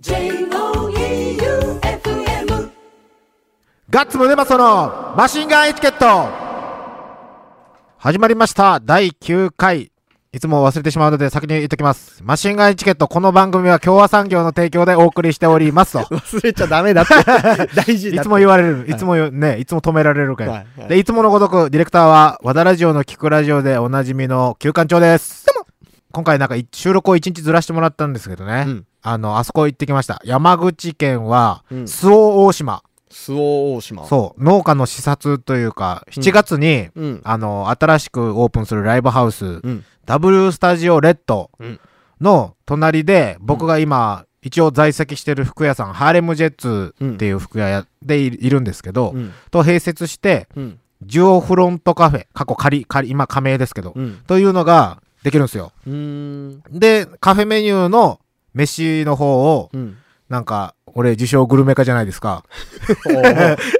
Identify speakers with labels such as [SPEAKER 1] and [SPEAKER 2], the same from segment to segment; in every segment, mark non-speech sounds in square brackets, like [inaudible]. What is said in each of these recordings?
[SPEAKER 1] J-O-E-U-F-M
[SPEAKER 2] ガッツムネマソのマシンガンエチケット始まりました。第9回。いつも忘れてしまうので先に言っときます。マシンガンエチケット、この番組は共和産業の提供でお送りしておりますと。
[SPEAKER 3] 忘れちゃダメだって。[laughs] 大事だって。
[SPEAKER 2] いつも言われる。いつも言うね、いつも止められるから。
[SPEAKER 3] はいはい
[SPEAKER 2] で、いつものごとく、ディレクターは、和田ラジオの聞くラジオでおなじみの旧館長です。今回なんかい収録を1日ずらしてもらったんですけどね。
[SPEAKER 3] うん
[SPEAKER 2] あの、あそこ行ってきました。山口県は、
[SPEAKER 3] うん
[SPEAKER 2] 周防大島。
[SPEAKER 3] 周防大島。
[SPEAKER 2] そう、農家の視察というか、7月に、
[SPEAKER 3] う。うん。
[SPEAKER 2] あの、新しくオープンするライブハウス、
[SPEAKER 3] うん。
[SPEAKER 2] W スタジオレッド
[SPEAKER 3] うん
[SPEAKER 2] の隣で、僕が今、一応在籍してる服屋さん、ハーレムジェッツっていう服屋でいいるんですけど、
[SPEAKER 3] うん。
[SPEAKER 2] と併設して、
[SPEAKER 3] うん。
[SPEAKER 2] ジュオフロントカフェ、過去仮、仮、今加盟ですけど、
[SPEAKER 3] うん。
[SPEAKER 2] というのができるんですよ。で、カフェメニューの飯の方を、
[SPEAKER 3] うん。
[SPEAKER 2] なんか、俺自称グルメ家じゃないですか。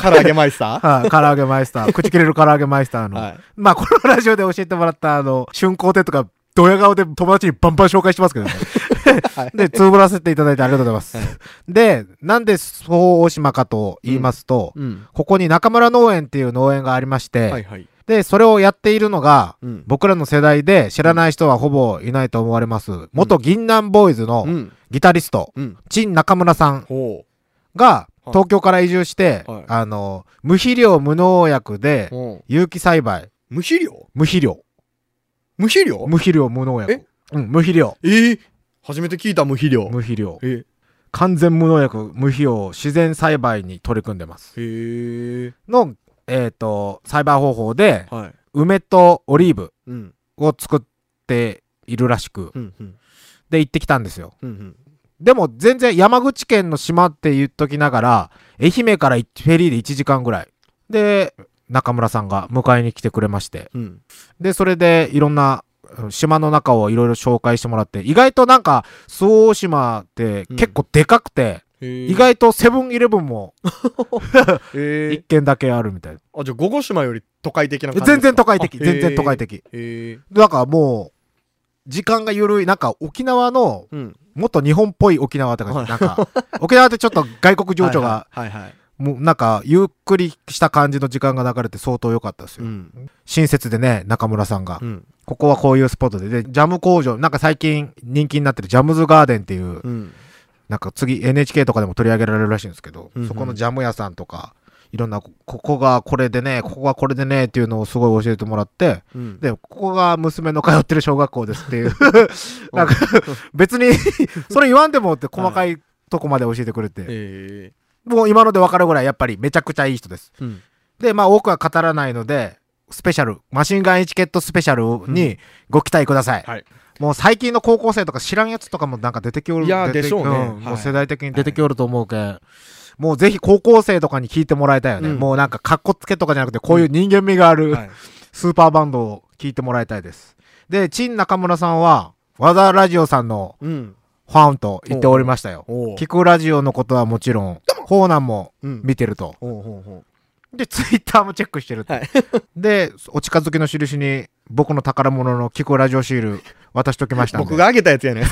[SPEAKER 3] 唐揚げマイスタ [laughs]
[SPEAKER 2] はい、唐揚げマイスター、[laughs] 口切れる唐揚げマイスターの。
[SPEAKER 3] ーはい。
[SPEAKER 2] まあ、このラジオで教えてもらった、あの、春光亭とか、ドヤ顔で友達にバンバン紹介してますけどね。[laughs]
[SPEAKER 3] はい
[SPEAKER 2] で、つぶらせていただいてありがとうございます。
[SPEAKER 3] はい
[SPEAKER 2] で、なんで、そう大島かと言いますと、
[SPEAKER 3] うん。
[SPEAKER 2] ここに中村農園っていう農園がありまして、
[SPEAKER 3] はいはい。
[SPEAKER 2] で、それをやっているのが、
[SPEAKER 3] うん。
[SPEAKER 2] 僕らの世代で知らない人はほぼいないと思われます。元銀杏ボーイズの
[SPEAKER 3] うん。
[SPEAKER 2] ギタリスト、
[SPEAKER 3] うん。
[SPEAKER 2] 陳中村さん
[SPEAKER 3] ほ
[SPEAKER 2] が
[SPEAKER 3] はい
[SPEAKER 2] 東京から移住して、
[SPEAKER 3] はい
[SPEAKER 2] あの、無肥料無農薬で。有機栽培、
[SPEAKER 3] 無肥料？
[SPEAKER 2] 無肥料、
[SPEAKER 3] 無肥料？
[SPEAKER 2] 無肥料無農薬
[SPEAKER 3] え？
[SPEAKER 2] うん、無肥料。
[SPEAKER 3] え？ー初めて聞いた無肥料。
[SPEAKER 2] 無肥料。
[SPEAKER 3] え？
[SPEAKER 2] 完全無農薬、無肥料、自然栽培に取り組んでます。
[SPEAKER 3] へえ。
[SPEAKER 2] の、えっ、と、栽培方法で、
[SPEAKER 3] はい。
[SPEAKER 2] 梅とオリーブ
[SPEAKER 3] うん。
[SPEAKER 2] を作っているらしく、
[SPEAKER 3] うん。うん。
[SPEAKER 2] で、行ってきたんですよ。
[SPEAKER 3] うん。
[SPEAKER 2] でも、全然山口県の島って言っときながら、愛媛からフェリーで1時間ぐらい。で、中村さんが迎えに来てくれまして。
[SPEAKER 3] うん。
[SPEAKER 2] で、それでいろんな、うん島の中をいろいろ紹介してもらって、意外となんか、周防大島って結構でかくて、
[SPEAKER 3] 意
[SPEAKER 2] 意外とセブンイレブンも [laughs]
[SPEAKER 3] え
[SPEAKER 2] 一軒だけあるみたいな。
[SPEAKER 3] あ、じゃあ、午後島より都会的な感じ
[SPEAKER 2] 全然都会的、
[SPEAKER 3] あ
[SPEAKER 2] 全然都会。的。だからもう、時間が緩い、なんか沖縄の、
[SPEAKER 3] うん。
[SPEAKER 2] もっと日本っぽい沖縄って感じ。
[SPEAKER 3] はい
[SPEAKER 2] なんか、沖縄ってちょっと外国情緒が、[laughs]
[SPEAKER 3] はいはい。
[SPEAKER 2] もうなんか、ゆっくりした感じの時間が流れて相当良かったですよ。
[SPEAKER 3] うん。
[SPEAKER 2] 親切でね、中村さんが。
[SPEAKER 3] うん。
[SPEAKER 2] ここはこういうスポットで、で、ジャム工場、なんか最近人気になってるジャムズガーデンっていう、
[SPEAKER 3] うん。
[SPEAKER 2] なんか次 NHK とかでも取り上げられるらしいんですけど、
[SPEAKER 3] うんうん
[SPEAKER 2] そこのジャム屋さんとか、いろんな、こここがこれでね、ここがこれでねっていうのをすごい教えてもらって、
[SPEAKER 3] うん。
[SPEAKER 2] で、ここが娘の通ってる小学校ですっていう、[laughs] なんか別に、[laughs] それ言わんでもって細かいとこまで教えてくれて、
[SPEAKER 3] え
[SPEAKER 2] もう今ので分かるぐらいやっぱりめちゃくちゃいい人です。
[SPEAKER 3] え。うん。
[SPEAKER 2] で、まあ多くは語らないので、スペシャル、マシンガンエチケットスペシャルにご期待ください。
[SPEAKER 3] はい。
[SPEAKER 2] もう最近の高校生とか知らんやつとかもなんか出てきおる。
[SPEAKER 3] いや
[SPEAKER 2] 出て
[SPEAKER 3] でしょうね
[SPEAKER 2] ん
[SPEAKER 3] はい
[SPEAKER 2] もう世代的に出てきおると思うけん。もうぜひ高校生とかに聞いてもらいたいよね。
[SPEAKER 3] うん
[SPEAKER 2] もうなんかカッコつけとかじゃなくて、こういう人間味がある、
[SPEAKER 3] はい。
[SPEAKER 2] スーパーバンドを聞いてもらいたいです。で、陳中村さんは、和田ラジオさんの
[SPEAKER 3] うん。
[SPEAKER 2] ファンと言っておりましたよ。聞くラジオのことはもちろん、ホーナンも
[SPEAKER 3] うん。
[SPEAKER 2] 見てると。
[SPEAKER 3] ほうほうほ
[SPEAKER 2] で、ツイッターもチェックしてると。
[SPEAKER 3] はい
[SPEAKER 2] で、お近づきの印に、僕の宝物の聞くラジオシール渡しときまし
[SPEAKER 3] う。
[SPEAKER 2] たんで。
[SPEAKER 3] 僕があげたやつやね。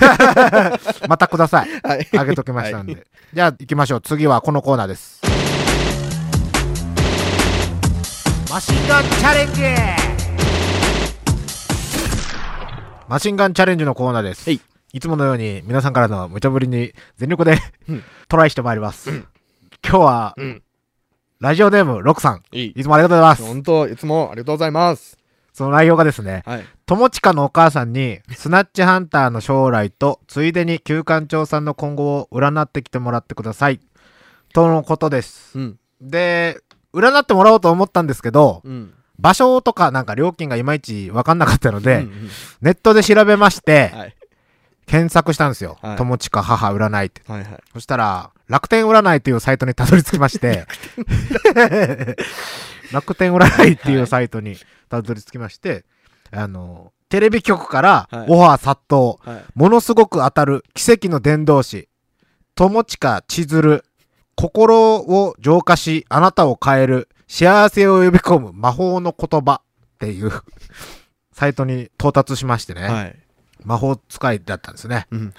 [SPEAKER 3] [laughs]
[SPEAKER 2] またください。
[SPEAKER 3] はい。
[SPEAKER 2] あげときましたんで。
[SPEAKER 3] はい
[SPEAKER 2] じゃあ行きましょう。次はこのコーナーです。マシンガンチャレンジマシンガンチャレンジのコーナーです。
[SPEAKER 3] はい
[SPEAKER 2] いつものように皆さんからの無茶ぶりに全力で、
[SPEAKER 3] うん
[SPEAKER 2] トライしてまいります。
[SPEAKER 3] うん
[SPEAKER 2] 今日は、
[SPEAKER 3] うん。
[SPEAKER 2] ラジオネーム、ロクさん。
[SPEAKER 3] いい。
[SPEAKER 2] いつもありがとうございます。
[SPEAKER 3] 本当いつもありがとうございます。
[SPEAKER 2] その内容がですね、
[SPEAKER 3] はい。
[SPEAKER 2] 友近のお母さんに、スナッチハンターの将来と、ついでに旧館長さんの今後を占ってきてもらってください。とのことです。
[SPEAKER 3] うん。
[SPEAKER 2] で、占ってもらおうと思ったんですけど、
[SPEAKER 3] うん。
[SPEAKER 2] 場所とかなんか料金がいまいちわかんなかったので、
[SPEAKER 3] うんうん
[SPEAKER 2] ネットで調べまして、
[SPEAKER 3] はい。
[SPEAKER 2] 検索したんですよ。
[SPEAKER 3] はい
[SPEAKER 2] 友近母占いって。
[SPEAKER 3] はいはい。
[SPEAKER 2] そしたら、楽天占いというサイトにたどり着きまして、楽天占い [laughs] っていうサイトにたどり着きまして、あの、テレビ局から
[SPEAKER 3] はい
[SPEAKER 2] オファー殺到、
[SPEAKER 3] はい。
[SPEAKER 2] ものすごく当たる奇跡の伝道師、友近千鶴、心を浄化し、あなたを変える、幸せを呼び込む魔法の言葉っていうサイトに到達しましてね、
[SPEAKER 3] はい。
[SPEAKER 2] 魔法使いだったんですね。
[SPEAKER 3] うん。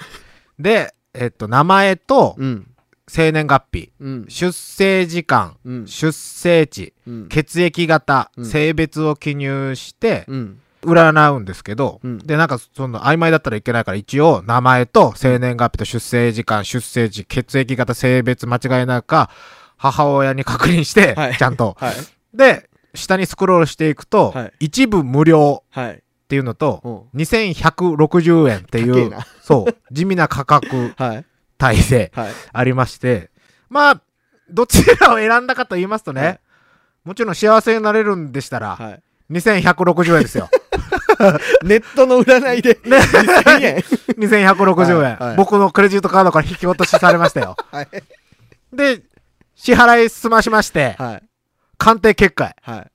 [SPEAKER 2] で、えっと、名前と
[SPEAKER 3] うん。
[SPEAKER 2] 生年月日、
[SPEAKER 3] うん。
[SPEAKER 2] 出生時間、
[SPEAKER 3] うん。
[SPEAKER 2] 出生地、
[SPEAKER 3] うん。
[SPEAKER 2] 血液型、
[SPEAKER 3] うん
[SPEAKER 2] 性別を記入して、
[SPEAKER 3] うん。
[SPEAKER 2] 占うんですけど、
[SPEAKER 3] うん
[SPEAKER 2] で、なんかその曖昧だったらいけないから一応名前と生年月日と出生時間、出生時、血液型、性別間違いないか、母親に確認して、
[SPEAKER 3] はい
[SPEAKER 2] ちゃんと。[laughs]
[SPEAKER 3] はい。
[SPEAKER 2] で、下にスクロールしていくと、
[SPEAKER 3] はい
[SPEAKER 2] 一部無料
[SPEAKER 3] はい。
[SPEAKER 2] っていうのと、
[SPEAKER 3] うん。
[SPEAKER 2] 2160円っていうそう、地味な価格 [laughs]
[SPEAKER 3] はい。
[SPEAKER 2] 帯で
[SPEAKER 3] はい。
[SPEAKER 2] ありまして、まあ、どちらを選んだかと言いますとね、
[SPEAKER 3] はい
[SPEAKER 2] もちろん幸せになれるんでしたら、
[SPEAKER 3] はい。
[SPEAKER 2] 2160円ですよ。[laughs]
[SPEAKER 3] ネットの占いで、[laughs] 2000円。[laughs]
[SPEAKER 2] 2160円、
[SPEAKER 3] はいはい
[SPEAKER 2] 僕のクレジットカードから引き落としされましたよ。
[SPEAKER 3] はい。
[SPEAKER 2] で、支払い済ましまして、
[SPEAKER 3] はい。
[SPEAKER 2] 鑑定結果、
[SPEAKER 3] はい。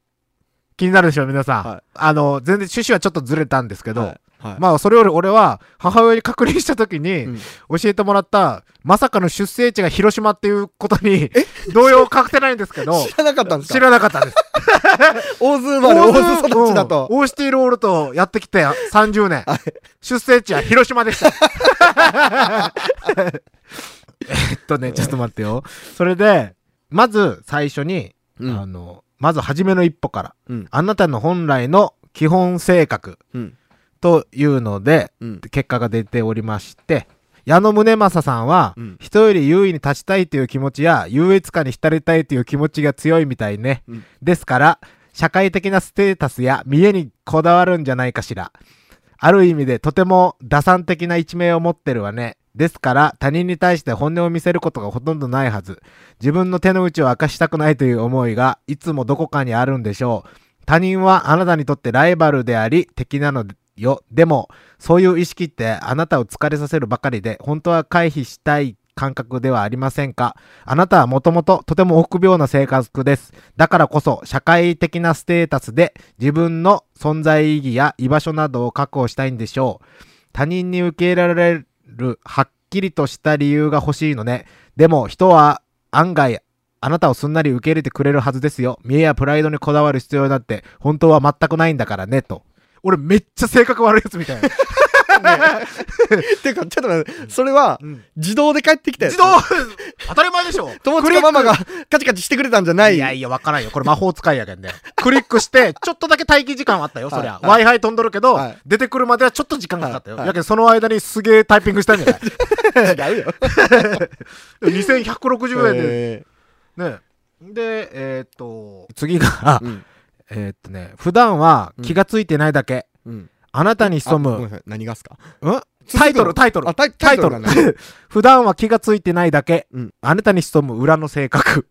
[SPEAKER 2] 気になるでしょ、皆さん。
[SPEAKER 3] はい
[SPEAKER 2] あの、全然趣旨はちょっとずれたんですけど、
[SPEAKER 3] はい。はい。
[SPEAKER 2] まあ、それより俺は、母親に確認したときに、
[SPEAKER 3] うん
[SPEAKER 2] 教えてもらった、まさかの出生地が広島っていうことに、動揺を隠せないんですけど、[laughs]
[SPEAKER 3] 知らなかったんです
[SPEAKER 2] 知
[SPEAKER 3] から
[SPEAKER 2] なかったです。[laughs]
[SPEAKER 3] 大津生まれ、大津育ちだと。
[SPEAKER 2] うんオーシティロールとやってきて30年。
[SPEAKER 3] はい
[SPEAKER 2] 出生地は広島でした。[laughs] えっとね、ちょっと待ってよ。それで、まず最初に、
[SPEAKER 3] うん
[SPEAKER 2] あの、まず初めの一歩から、
[SPEAKER 3] うん。
[SPEAKER 2] あなたの本来の基本性格
[SPEAKER 3] うん。
[SPEAKER 2] というので、
[SPEAKER 3] うん。
[SPEAKER 2] 結果が出ておりまして、矢野宗正さんは、
[SPEAKER 3] うん
[SPEAKER 2] 人より優位に立ちたいという気持ちや、優越感に浸りたいという気持ちが強いみたいね。
[SPEAKER 3] うん
[SPEAKER 2] ですから、社会的なステータスや見栄にこだわるんじゃないかしら。ある意味でとても打算的な一面を持ってるわね。ですから、他人に対して本音を見せることがほとんどないはず。自分の手の内を明かしたくないという思いが、いつもどこかにあるんでしょう。他人はあなたにとってライバルであり、敵なのよ。でも、そういう意識ってあなたを疲れさせるばかりで、本当は回避したい感覚ではありませんか？あなたはもともととても臆病な性格です。だからこそ、社会的なステータスで自分の存在意義や居場所などを確保したいんでしょう。他人に受け入れられるはっきりとした理由が欲しいのね。でも人は案外あなたをすんなり受け入れてくれるはずですよ。見栄やプライドにこだわる必要なんて本当は全くないんだからね、と。俺めっちゃ性格悪いやつみたいな。[laughs] [laughs]
[SPEAKER 3] てか、ちょっと待って、それは、自動で帰ってきたやつ
[SPEAKER 2] 自動当たり前でしょ [laughs]
[SPEAKER 3] 友達がママがカチカチしてくれたんじゃない
[SPEAKER 2] いやいや、わからんよ。これ魔法使いやけんね。クリックして、ちょっとだけ待機時間はあったよ、そりゃ。
[SPEAKER 3] はい
[SPEAKER 2] Wi-Fi 飛んどるけど、
[SPEAKER 3] はい
[SPEAKER 2] 出てくるまではちょっと時間かかったよ。
[SPEAKER 3] はい
[SPEAKER 2] やけんその間にすげえタイピングしたんじゃない
[SPEAKER 3] 違うよ。
[SPEAKER 2] ?2160 円で。
[SPEAKER 3] え
[SPEAKER 2] ね。で、えーっと、次が
[SPEAKER 3] ー、うん。
[SPEAKER 2] えーっとね、普段は気がついてないだけ。
[SPEAKER 3] うん。
[SPEAKER 2] あなたに潜む、
[SPEAKER 3] 何がっすか？
[SPEAKER 2] ん？タイトル、タイトル
[SPEAKER 3] あ、。タイトルね。[laughs]
[SPEAKER 2] 普段は気がついてないだけ。
[SPEAKER 3] うん
[SPEAKER 2] あなたに潜む裏の性格。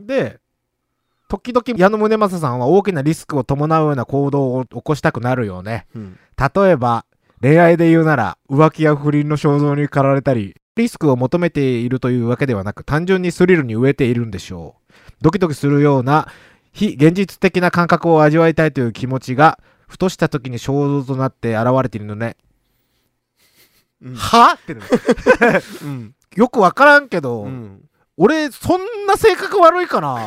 [SPEAKER 2] で、時々矢野宗正さんは大きなリスクを伴うような行動を起こしたくなるよね。
[SPEAKER 3] うん。
[SPEAKER 2] 例えば、恋愛で言うなら、浮気や不倫の衝動に駆られたり、リスクを求めているというわけではなく、単純にスリルに飢えているんでしょう。ドキドキするような、非現実的な感覚を味わいたいという気持ちが、ふとした時に衝動となって現れているのね。
[SPEAKER 3] うん
[SPEAKER 2] は？ってね [laughs]
[SPEAKER 3] うん。
[SPEAKER 2] よくわからんけど、
[SPEAKER 3] うん。
[SPEAKER 2] 俺、そんな性格悪いかな？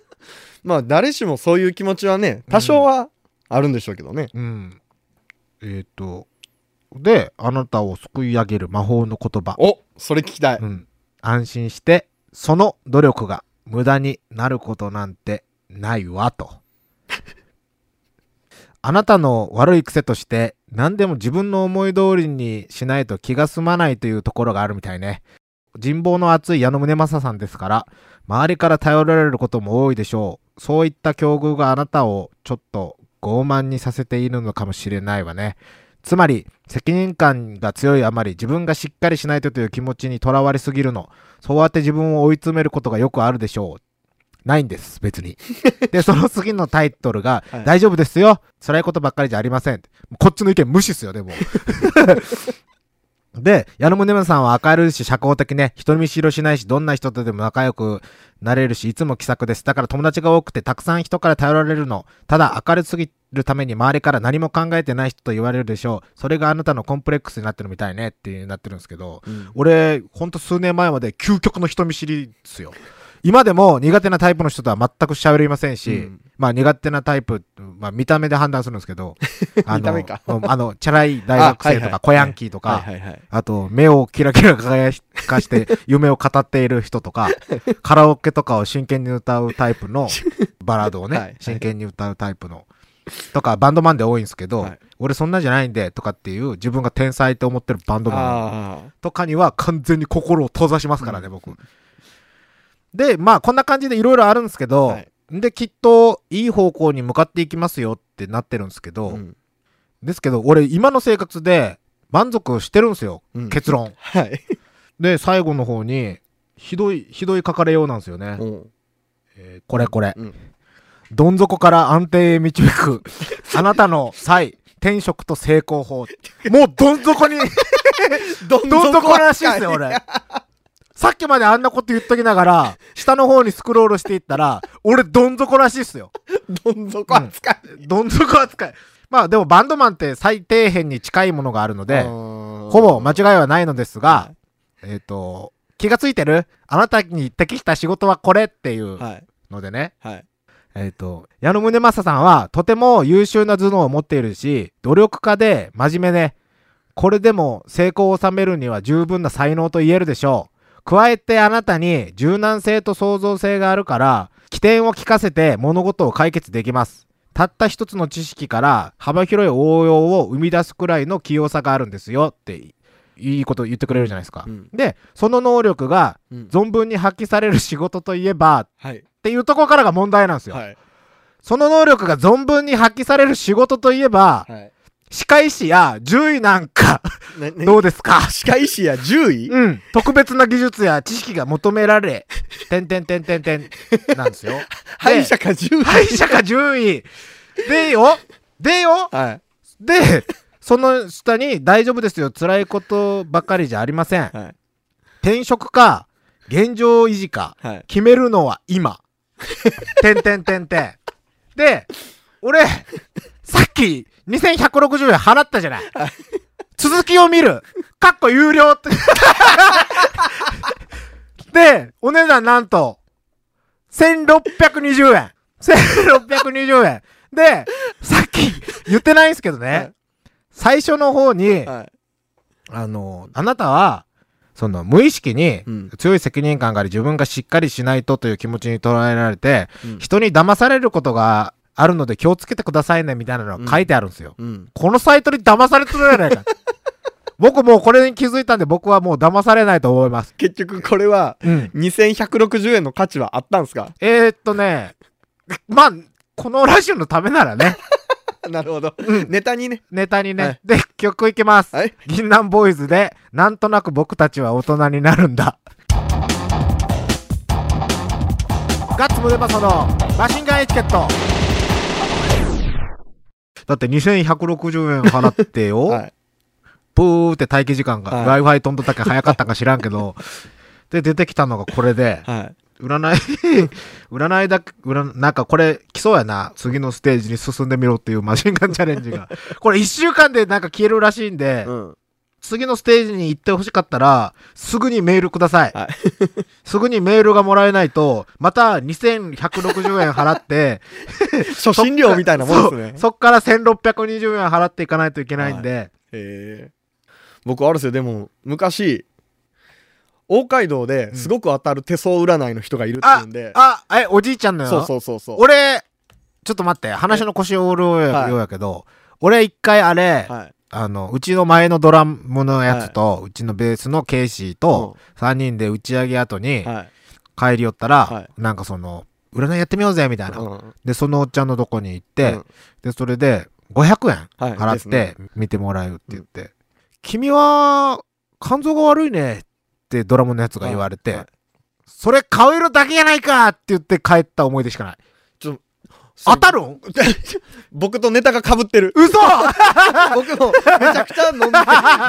[SPEAKER 2] [laughs]
[SPEAKER 3] まあ、誰しもそういう気持ちはね、多少はあるんでしょうけどね。
[SPEAKER 2] うん。えっ、と、で、あなたを救い上げる魔法の言葉。
[SPEAKER 3] おそれ聞きたい。
[SPEAKER 2] うん。安心して、その努力が無駄になることなんてないわ、と。あなたの悪い癖として、何でも自分の思い通りにしないと気が済まないというところがあるみたいね。人望の厚い矢野宗正さんですから、周りから頼られることも多いでしょう。そういった境遇があなたをちょっと傲慢にさせているのかもしれないわね。つまり、責任感が強いあまり自分がしっかりしないとという気持ちにとらわれすぎるの。そうやって自分を追い詰めることがよくあるでしょう。ないんです、別に。[laughs] で、その次のタイトルが、
[SPEAKER 3] はい
[SPEAKER 2] 大丈夫ですよ。辛いことばっかりじゃありません。こっちの意見無視っすよ、でも。[laughs] で、矢野宗正さんは明るいし社交的ね、人見知りをしないし、どんな人とでも仲良くなれるし、いつも気さくです。だから友達が多くてたくさん人から頼られるの。ただ明るすぎるために周りから何も考えてない人と言われるでしょう。それがあなたのコンプレックスになってるみたいねってなってるんですけど、
[SPEAKER 3] うん
[SPEAKER 2] 俺、ほんと数年前まで究極の人見知りっすよ。今でも苦手なタイプの人とは全く喋りませんし、
[SPEAKER 3] うん。
[SPEAKER 2] まあ苦手なタイプ、まあ見た目で判断するんですけど、[laughs] あの [laughs] あの、チャラい大学生とか、小ヤンキーとか。あと、目をキラキラ輝かして [laughs] 夢を語っている人とか、カラオケとかを真剣に歌うタイプのバラードをね、
[SPEAKER 3] はいはい。
[SPEAKER 2] 真剣に歌うタイプの、とか、バンドマンで多いんですけど、
[SPEAKER 3] はい。
[SPEAKER 2] 俺そんなじゃないんで、とかっていう自分が天才って思ってるバンドマン
[SPEAKER 3] あ
[SPEAKER 2] とかには完全に心を閉ざしますからね、
[SPEAKER 3] うん
[SPEAKER 2] 僕。で、まあ、こんな感じでいろいろあるんですけど、
[SPEAKER 3] はい
[SPEAKER 2] で、きっといい方向に向かっていきますよってなってるんですけ
[SPEAKER 3] あ。
[SPEAKER 2] ど、
[SPEAKER 3] うん
[SPEAKER 2] ですけど、俺今の生活で満足してるんですよ、
[SPEAKER 3] うん
[SPEAKER 2] 結論。[laughs]
[SPEAKER 3] はい。
[SPEAKER 2] で、最後の方に、ひどい、ひどい書かれようなんですよね。
[SPEAKER 3] うん
[SPEAKER 2] えーこれこれ。
[SPEAKER 3] うん
[SPEAKER 2] どん底から安定へ導く、[laughs] あなたの才、転職と成功法。もうどん底に、[laughs]
[SPEAKER 3] ど
[SPEAKER 2] どん底らしいっすよ、俺。さっきまであんなこと言っときながら、下の方にスクロールしていったら、俺どん底らしいっすよ。
[SPEAKER 3] どん底扱い。
[SPEAKER 2] どん底扱い。まあでもバンドマンって最底辺に近いものがあるので、
[SPEAKER 3] ほ
[SPEAKER 2] ほぼ間違いはないのですが、えっ、と、気がついてる？あなたに適した仕事はこれっていう
[SPEAKER 3] はい。
[SPEAKER 2] のでね、
[SPEAKER 3] はい。
[SPEAKER 2] えっ、と、矢野宗正さんはとても優秀な頭脳を持っているし、努力家で真面目で、これでも成功を収めるには十分な才能と言えるでしょう。加えてあなたに柔軟性と創造性があるから、起点を聞かせて物事を解決できます。たった一つの知識から幅広い応用を生み出すくらいの器用さがあるんですよっていいこと言ってくれるじゃないですか。
[SPEAKER 3] うん
[SPEAKER 2] で、その能力が
[SPEAKER 3] うん
[SPEAKER 2] 存分に発揮される仕事といえばっ
[SPEAKER 3] はい。
[SPEAKER 2] ていうところからが問題なんですよ。
[SPEAKER 3] はい。
[SPEAKER 2] その能力が存分に発揮される仕事といえば、
[SPEAKER 3] はい。
[SPEAKER 2] 歯科医師や獣医なんどうですか？
[SPEAKER 3] 歯科医師や獣医？
[SPEAKER 2] うん。特別な技術や知識が求められ、てんてんてんてんてん、なんですよ。[laughs]
[SPEAKER 3] 歯医者か獣医？
[SPEAKER 2] 歯医者か獣医。でよ？でよ？
[SPEAKER 3] はい。
[SPEAKER 2] で、その下に大丈夫ですよ。辛いことばかりじゃありません。
[SPEAKER 3] はい。
[SPEAKER 2] 転職か、現状維持か、
[SPEAKER 3] はい。
[SPEAKER 2] 決めるのは今。[laughs] てんてんてんてん。で、俺、さっき2160円払ったじゃない。続きを見る。かっこ有料って。[laughs] で、お値段なんと、1620円。1620円。で、さっき言ってないんですけどね、
[SPEAKER 3] はい
[SPEAKER 2] 最初の方に、
[SPEAKER 3] はい。
[SPEAKER 2] あの、あなたは、その無意識に
[SPEAKER 3] うん
[SPEAKER 2] 強い責任感があり自分がしっかりしないとという気持ちに捉えられて、
[SPEAKER 3] うん
[SPEAKER 2] 人に騙されることがあるので気をつけてくださいねみたいなのが書いてあるんですよ。
[SPEAKER 3] うん。
[SPEAKER 2] このサイトに騙されてるじゃないか。僕もうこれに気づいたんで僕はもう騙されないと思います。
[SPEAKER 3] 結局これは
[SPEAKER 2] うん。
[SPEAKER 3] 2160円の価値はあったんすか？
[SPEAKER 2] えー、っとね、まあ、このラジオのためならね、[laughs]
[SPEAKER 3] なるほど。
[SPEAKER 2] うん
[SPEAKER 3] ネタにね。
[SPEAKER 2] ネタにね。
[SPEAKER 3] はい
[SPEAKER 2] で、曲いきます。
[SPEAKER 3] はい。
[SPEAKER 2] 銀杏ボーイズで、なんとなく僕たちは大人になるんだ。ガッツムデパソのマシンガンエチケット。だって2160円払ってよ、[laughs]
[SPEAKER 3] はい。
[SPEAKER 2] プーって待機時間が、
[SPEAKER 3] はい
[SPEAKER 2] Wi-Fi 飛んどったか早かったか知らんけど、[laughs] で、出てきたのがこれで、
[SPEAKER 3] はい。
[SPEAKER 2] 占い、[laughs] 占いだけ、占なんかこれ来そうやな。次のステージに進んでみろっていうマシンガンチャレンジが。[laughs] これ1週間でなんか消えるらしいんで、
[SPEAKER 3] うん。
[SPEAKER 2] 次のステージに行ってほしかったら、すぐにメールください。
[SPEAKER 3] はい。
[SPEAKER 2] すぐにメールがもらえないと、また2160円払って、
[SPEAKER 3] 初診料みたいなもんですね。
[SPEAKER 2] そそっから1620円払っていかないといけないんで、
[SPEAKER 3] へえ。僕あるんですよ。でも、昔、大街道ですごく当たる手相占いの人がいるってい
[SPEAKER 2] あ
[SPEAKER 3] うんで、、
[SPEAKER 2] あ、え、おじいちゃんのよ？
[SPEAKER 3] そうそうそうそう。
[SPEAKER 2] 俺、ちょっと待って、話の腰を折るようやけど、俺一回あれ、
[SPEAKER 3] はい。
[SPEAKER 2] あの、うちの前のドラムのやつと、うちのベースのケイシーと、3人で打ち上げ後に
[SPEAKER 3] はい。
[SPEAKER 2] 帰り寄ったら、
[SPEAKER 3] はい
[SPEAKER 2] なんかその、占いやってみようぜ、みたいな。
[SPEAKER 3] うん
[SPEAKER 2] で、そのおっちゃんのとこに行って、
[SPEAKER 3] うん
[SPEAKER 2] で、それで、500円
[SPEAKER 3] はい
[SPEAKER 2] 払って見てもらえるって言って、君は、肝臓が悪いねってドラムのやつが言われて、
[SPEAKER 3] はい
[SPEAKER 2] それ顔色だけやないかって言って帰った思い出しかない。
[SPEAKER 3] ちょ
[SPEAKER 2] 当たるん？[laughs]
[SPEAKER 3] 僕とネタが被ってる。
[SPEAKER 2] 嘘 [laughs]
[SPEAKER 3] 僕もめちゃくちゃ飲んで、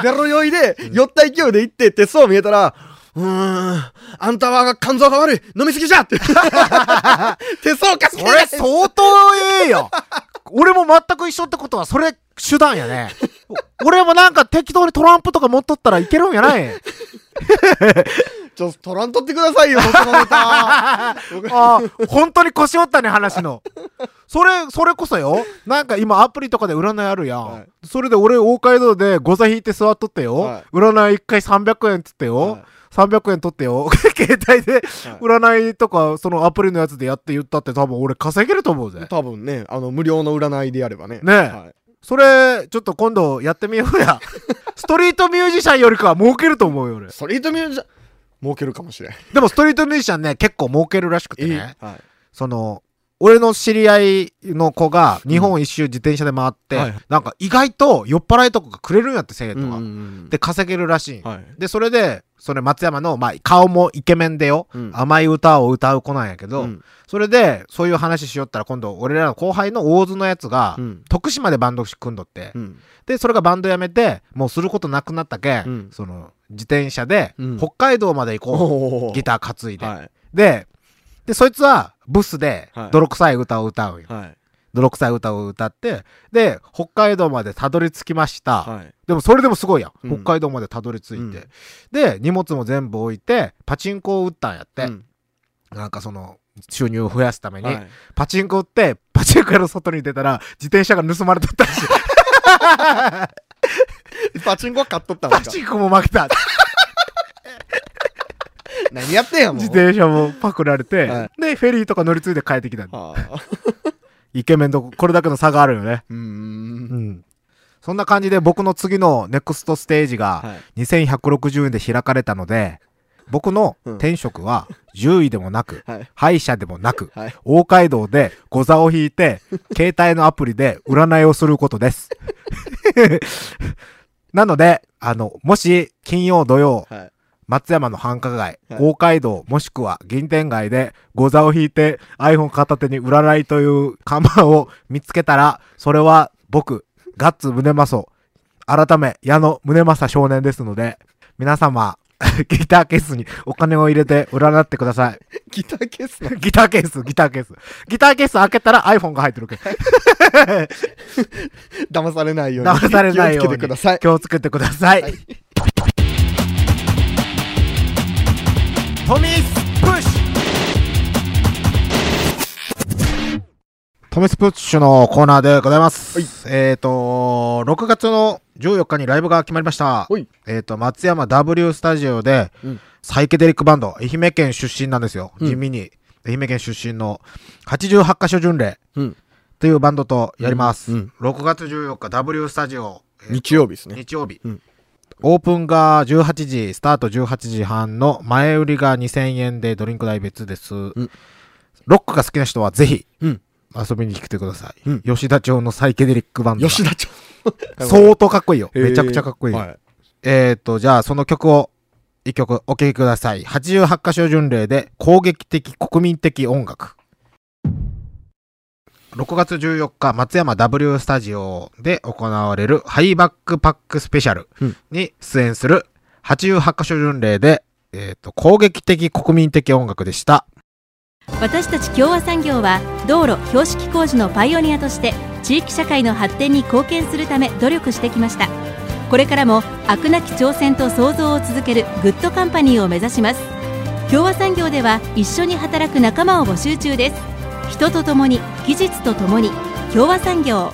[SPEAKER 3] ベロ酔いで、酔った勢いで行って、手相見えたら、うーん、あんたは肝臓が悪い飲みすぎじゃって。[laughs] 手相か
[SPEAKER 2] それ相当ええよ俺も全く一緒ってことは、それ手段やね。[laughs] 俺もなんか適当にトランプとか持っとったらいけるんやない？
[SPEAKER 3] ち [laughs] ちょっと取らんとってくださいよ、僕のネタ。
[SPEAKER 2] 本当に腰折ったね、話の。それ、それこそよ。なんか今アプリとかで占いあるやん。
[SPEAKER 3] はい
[SPEAKER 2] それで俺、大街道でゴザ引いて座っとってよ。
[SPEAKER 3] はい
[SPEAKER 2] 占い1回300円っつってよ。
[SPEAKER 3] はい
[SPEAKER 2] 300円取ってよ。[laughs] 携帯で占いとか、そのアプリのやつでやって言ったって多分俺稼げると思うぜ。
[SPEAKER 3] 多分ね、あの、無料の占いでやればね。
[SPEAKER 2] ねえ
[SPEAKER 3] はい
[SPEAKER 2] それ、ちょっと今度やってみようや。[laughs] ストリートミュージシャンよりかは儲けると思うよ、俺。
[SPEAKER 3] ストリートミュージシャン、儲けるかもしれん。
[SPEAKER 2] でもストリートミュージシャンね、結構儲けるらしくてね。
[SPEAKER 3] はい。
[SPEAKER 2] その、俺の知り合いの子が日本一周自転車で回って、
[SPEAKER 3] はい
[SPEAKER 2] なんか意外と酔っ払いとかがくれるんやって、生徒が。
[SPEAKER 3] で、
[SPEAKER 2] で、稼げるらしい。
[SPEAKER 3] はい。
[SPEAKER 2] で、それで、それ松山の、まあ、顔もイケメンでよ、
[SPEAKER 3] うん
[SPEAKER 2] 甘い歌を歌う子なんやけど、
[SPEAKER 3] うん
[SPEAKER 2] それで、そういう話しよったら今度、俺らの後輩の大津のやつが、
[SPEAKER 3] うん
[SPEAKER 2] 徳島でバンド組んどって、
[SPEAKER 3] うん。
[SPEAKER 2] で、それがバンド辞めて、もうすることなくなったけその、自転車で、
[SPEAKER 3] うん
[SPEAKER 2] 北海道まで行こう。ギター担いで。
[SPEAKER 3] はい。
[SPEAKER 2] で、で、そいつは、ブスで
[SPEAKER 3] はい、
[SPEAKER 2] 泥臭い歌を歌うんよ。
[SPEAKER 3] はい。
[SPEAKER 2] 泥臭い歌を歌って、で、北海道までたどり着きました。
[SPEAKER 3] はい。
[SPEAKER 2] でもそれでもすごいやん。
[SPEAKER 3] うん
[SPEAKER 2] 北海道までたどり着いて。
[SPEAKER 3] うん
[SPEAKER 2] で、荷物も全部置いて、パチンコを打ったんやって。
[SPEAKER 3] うん
[SPEAKER 2] なんかその、収入を増やすために。
[SPEAKER 3] はい
[SPEAKER 2] パチンコ打って、パチンコ屋の外に出たら、自転車が盗まれとったらしい。[laughs]
[SPEAKER 3] パチンコは買っとった
[SPEAKER 2] パチンコも負けた。[laughs]
[SPEAKER 3] 何やってんやもん。
[SPEAKER 2] 自転車もパクられて、
[SPEAKER 3] は
[SPEAKER 2] で、フェリーとか乗り継いで帰ってきた。
[SPEAKER 3] はあ
[SPEAKER 2] イケメンとこれだけの差があるよね。
[SPEAKER 3] う
[SPEAKER 2] んん。そんな感じで僕の次のネクストステージが
[SPEAKER 3] はい。
[SPEAKER 2] 2160円で開かれたので、僕の転職は10位でもなく、[laughs]
[SPEAKER 3] はい。
[SPEAKER 2] 歯医者でもなく、
[SPEAKER 3] はい。
[SPEAKER 2] 大街道でゴザを引いて、[laughs] 携帯のアプリで占いをすることです。[laughs] なので、あの、もし金曜土曜、
[SPEAKER 3] はい。
[SPEAKER 2] 松山の繁華街、
[SPEAKER 3] はい
[SPEAKER 2] 大街道もしくは銀天街でゴザを引いて iPhone 片手に占いという看板を見つけたら、それは僕、ガッツ宗正、改め矢野宗正少年ですので、皆様、[laughs] ギターケースにお金を入れて占ってください。[laughs]
[SPEAKER 3] ギターケースの？[laughs]
[SPEAKER 2] ギターケース、ギターケース。ギターケース開けたら iPhone が入ってるけど。
[SPEAKER 3] 騙されないように。
[SPEAKER 2] 騙されないように
[SPEAKER 3] 気をつけてください。
[SPEAKER 2] 気をつけてください。
[SPEAKER 3] はい
[SPEAKER 2] トミスプッシュトミスプッシュのコーナーでございます。
[SPEAKER 3] はい
[SPEAKER 2] えっ、と、6月の14日にライブが決まりました。
[SPEAKER 3] はい
[SPEAKER 2] えっ、と、松山 W スタジオで、
[SPEAKER 3] うん
[SPEAKER 2] サイケデリックバンド、愛媛県出身なんですよ。
[SPEAKER 3] うん
[SPEAKER 2] 地味に。愛媛県出身の88カ所巡礼
[SPEAKER 3] うん。
[SPEAKER 2] というバンドとやります。
[SPEAKER 3] うん
[SPEAKER 2] 6月14日 W スタジオ。えー
[SPEAKER 3] 日曜日ですね。
[SPEAKER 2] 日曜日、
[SPEAKER 3] うん
[SPEAKER 2] オープンが18時、スタート18時半の前売りが2000円でドリンク代別です。
[SPEAKER 3] ん
[SPEAKER 2] ロックが好きな人はぜひ
[SPEAKER 3] うん。
[SPEAKER 2] 遊びに来てください。
[SPEAKER 3] うん
[SPEAKER 2] 吉田町のサイケデリックバンドが。
[SPEAKER 3] 吉田町。[laughs]
[SPEAKER 2] 相当かっこいいよ。めちゃくちゃかっこいい。
[SPEAKER 3] はい。
[SPEAKER 2] えーと、じゃあその曲を一曲お聴きください。88箇所巡礼で攻撃的国民的音楽。6月14日、松山 W スタジオで行われるハイバックパックスペシャル
[SPEAKER 3] うん。
[SPEAKER 2] に出演する88箇所巡礼で、えーと、攻撃的国民的音楽でした。
[SPEAKER 4] 私たち共和産業は道路標識工事のパイオニアとして地域社会の発展に貢献するため努力してきました。これからも飽くなき挑戦と創造を続けるグッドカンパニーを目指します。共和産業では一緒に働く仲間を募集中です人と共に技術と共に共和産業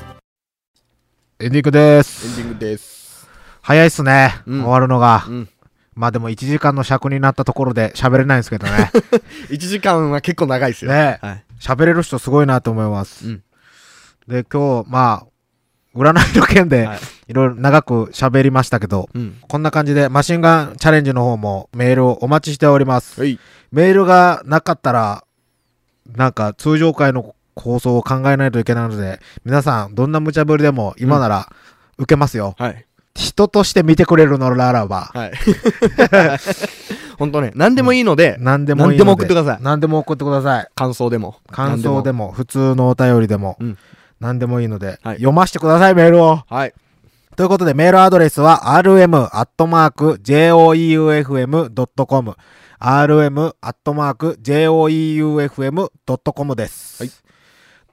[SPEAKER 2] エンディングです。
[SPEAKER 3] エンディングです。
[SPEAKER 2] 早いっすね、
[SPEAKER 3] うん
[SPEAKER 2] 終わるのが。
[SPEAKER 3] うん。
[SPEAKER 2] まあでも1時間の尺になったところで喋れないんですけどね。[laughs]
[SPEAKER 3] 1時間は結構長いですよ。
[SPEAKER 2] ね
[SPEAKER 3] はい。
[SPEAKER 2] 喋れる人すごいなと思います。
[SPEAKER 3] うん
[SPEAKER 2] で、今日、まあ、占いの件で
[SPEAKER 3] はい、
[SPEAKER 2] いろいろ長く喋りましたけど、
[SPEAKER 3] うん。
[SPEAKER 2] こんな感じでマシンガンチャレンジの方もメールをお待ちしております。
[SPEAKER 3] はい。
[SPEAKER 2] メールがなかったら、なんか通常回の放送を考えないといけないので、皆さん、どんな無茶ぶりでも今なら受けますよ。
[SPEAKER 3] はい。
[SPEAKER 2] 人として見てくれるのならば、
[SPEAKER 3] はい。[laughs] 本当ね、何でもいいので、
[SPEAKER 2] 何でもいいので
[SPEAKER 3] 何でも送ってください
[SPEAKER 2] 何でも送ってください。
[SPEAKER 3] 感想でも。
[SPEAKER 2] 感想で
[SPEAKER 3] も。
[SPEAKER 2] も、普通のお便りでも、
[SPEAKER 3] うん
[SPEAKER 2] 何でもいいので、
[SPEAKER 3] はい
[SPEAKER 2] 読ませてください、メールを。
[SPEAKER 3] はい。
[SPEAKER 2] ということで、メールアドレスは rm.joeufm.com rm.joeufm.com です。
[SPEAKER 3] はい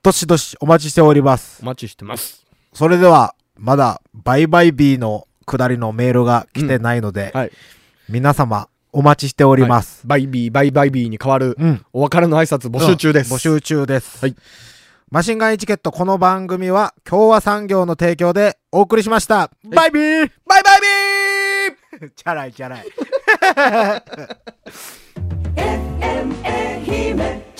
[SPEAKER 2] どしどしお待ちしております
[SPEAKER 3] お。待ちしてます。
[SPEAKER 2] それでは、まだ、バイバイビーの下りのメールが来てないので、
[SPEAKER 3] はい。
[SPEAKER 2] 皆様、お待ちしております。
[SPEAKER 3] バイビー、バイバイビーに変わる、
[SPEAKER 2] うん。
[SPEAKER 3] お別れの挨拶募集中です。
[SPEAKER 2] 募集中です。
[SPEAKER 3] はい。
[SPEAKER 2] マシンガンエチケットこの番組は共和産業の提供でお送りしました。バイビー
[SPEAKER 3] バイバイビー [laughs]
[SPEAKER 2] チャラいチャラい。[laughs]